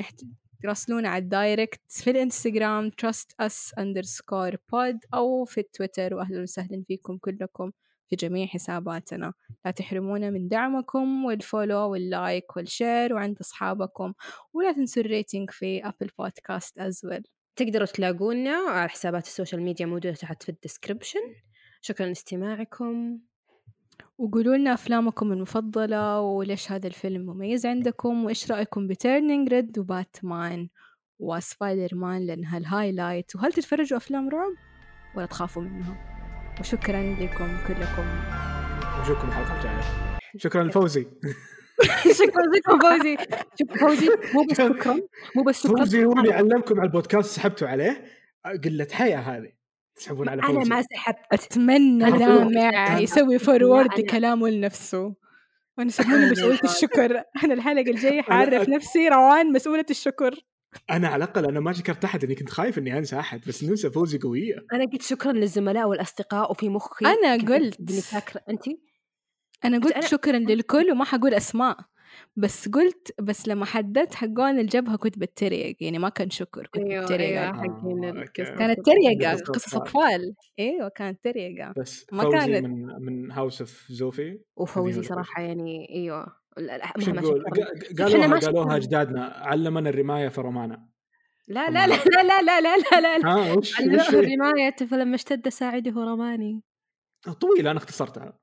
نحت... يراسلونا على ال direct في الانستغرام trust us underscore pod أو في التويتر وأهلا وسهلا فيكم كلكم في جميع حساباتنا. لا تحرمونا من دعمكم وال follow وال like وال share وعند أصحابكم ولا تنسوا ال rating في Apple Podcast well. تقدروا تلاقونا على حسابات ال social media موجودة تحت في ال description شكرا لاستماعكم. وقولوا لنا أفلامكم المفضلة وليش هذا الفيلم مميز عندكم وإيش رأيكم ب Turning Red و Batman وسبايدر مان لأنها ال highlight وهل تتفرجوا أفلام رعب؟ ولا تخافوا منها وشكرا لكم كلكم. نشوفكم الحلقة الجاية. شكرا لفوزي. شكرا لكم فوزي. شوف فوزي. مو بس شكرا. مو بس شكرا. فوزي هو اللي علمكم على البودكاست سحبتوا عليه. قلة حيا هذه. تسحبون على أنا فوزي. ما سحبت. أتمنى أنا لامع يسوي forward لكلامه لنفسه. وأنا سموني مسؤولة الشكر. أنا الحلقة الجاية حعرف نفسي روان مسؤولة الشكر. أنا على الأقل أنا ما شكرت أحد إني كنت خايف إني أنسى أحد بس ننسى فوزي قوية. أنا قلت شكرا للزملاء والأصدقاء وفي مخي أنا كنت قلت. فاكرة انت؟ أنا قلت أنا- شكرا للكل وما حقول أسماء. بس قلت بس لما حددت حقون الجبهة كنت بتريق يعني ما كان شكر كنت أيوه بتريق. أيوه حقين آه،. كانت تريقة قصص. أطفال. أيوة كانت تريقة. بس ما فوزي كانت. من من هاوس اوف زوفي وفوزي صراحة يعني أيوه. لا- لا، مهما قالوها قالوها. أجدادنا علمنا الرماية فرمانا لا لا لا لا لا لا لا لا لا. وش علمه؟ الرماية فلما اشتد ساعده رماني. طويلة أنا اختصرتها.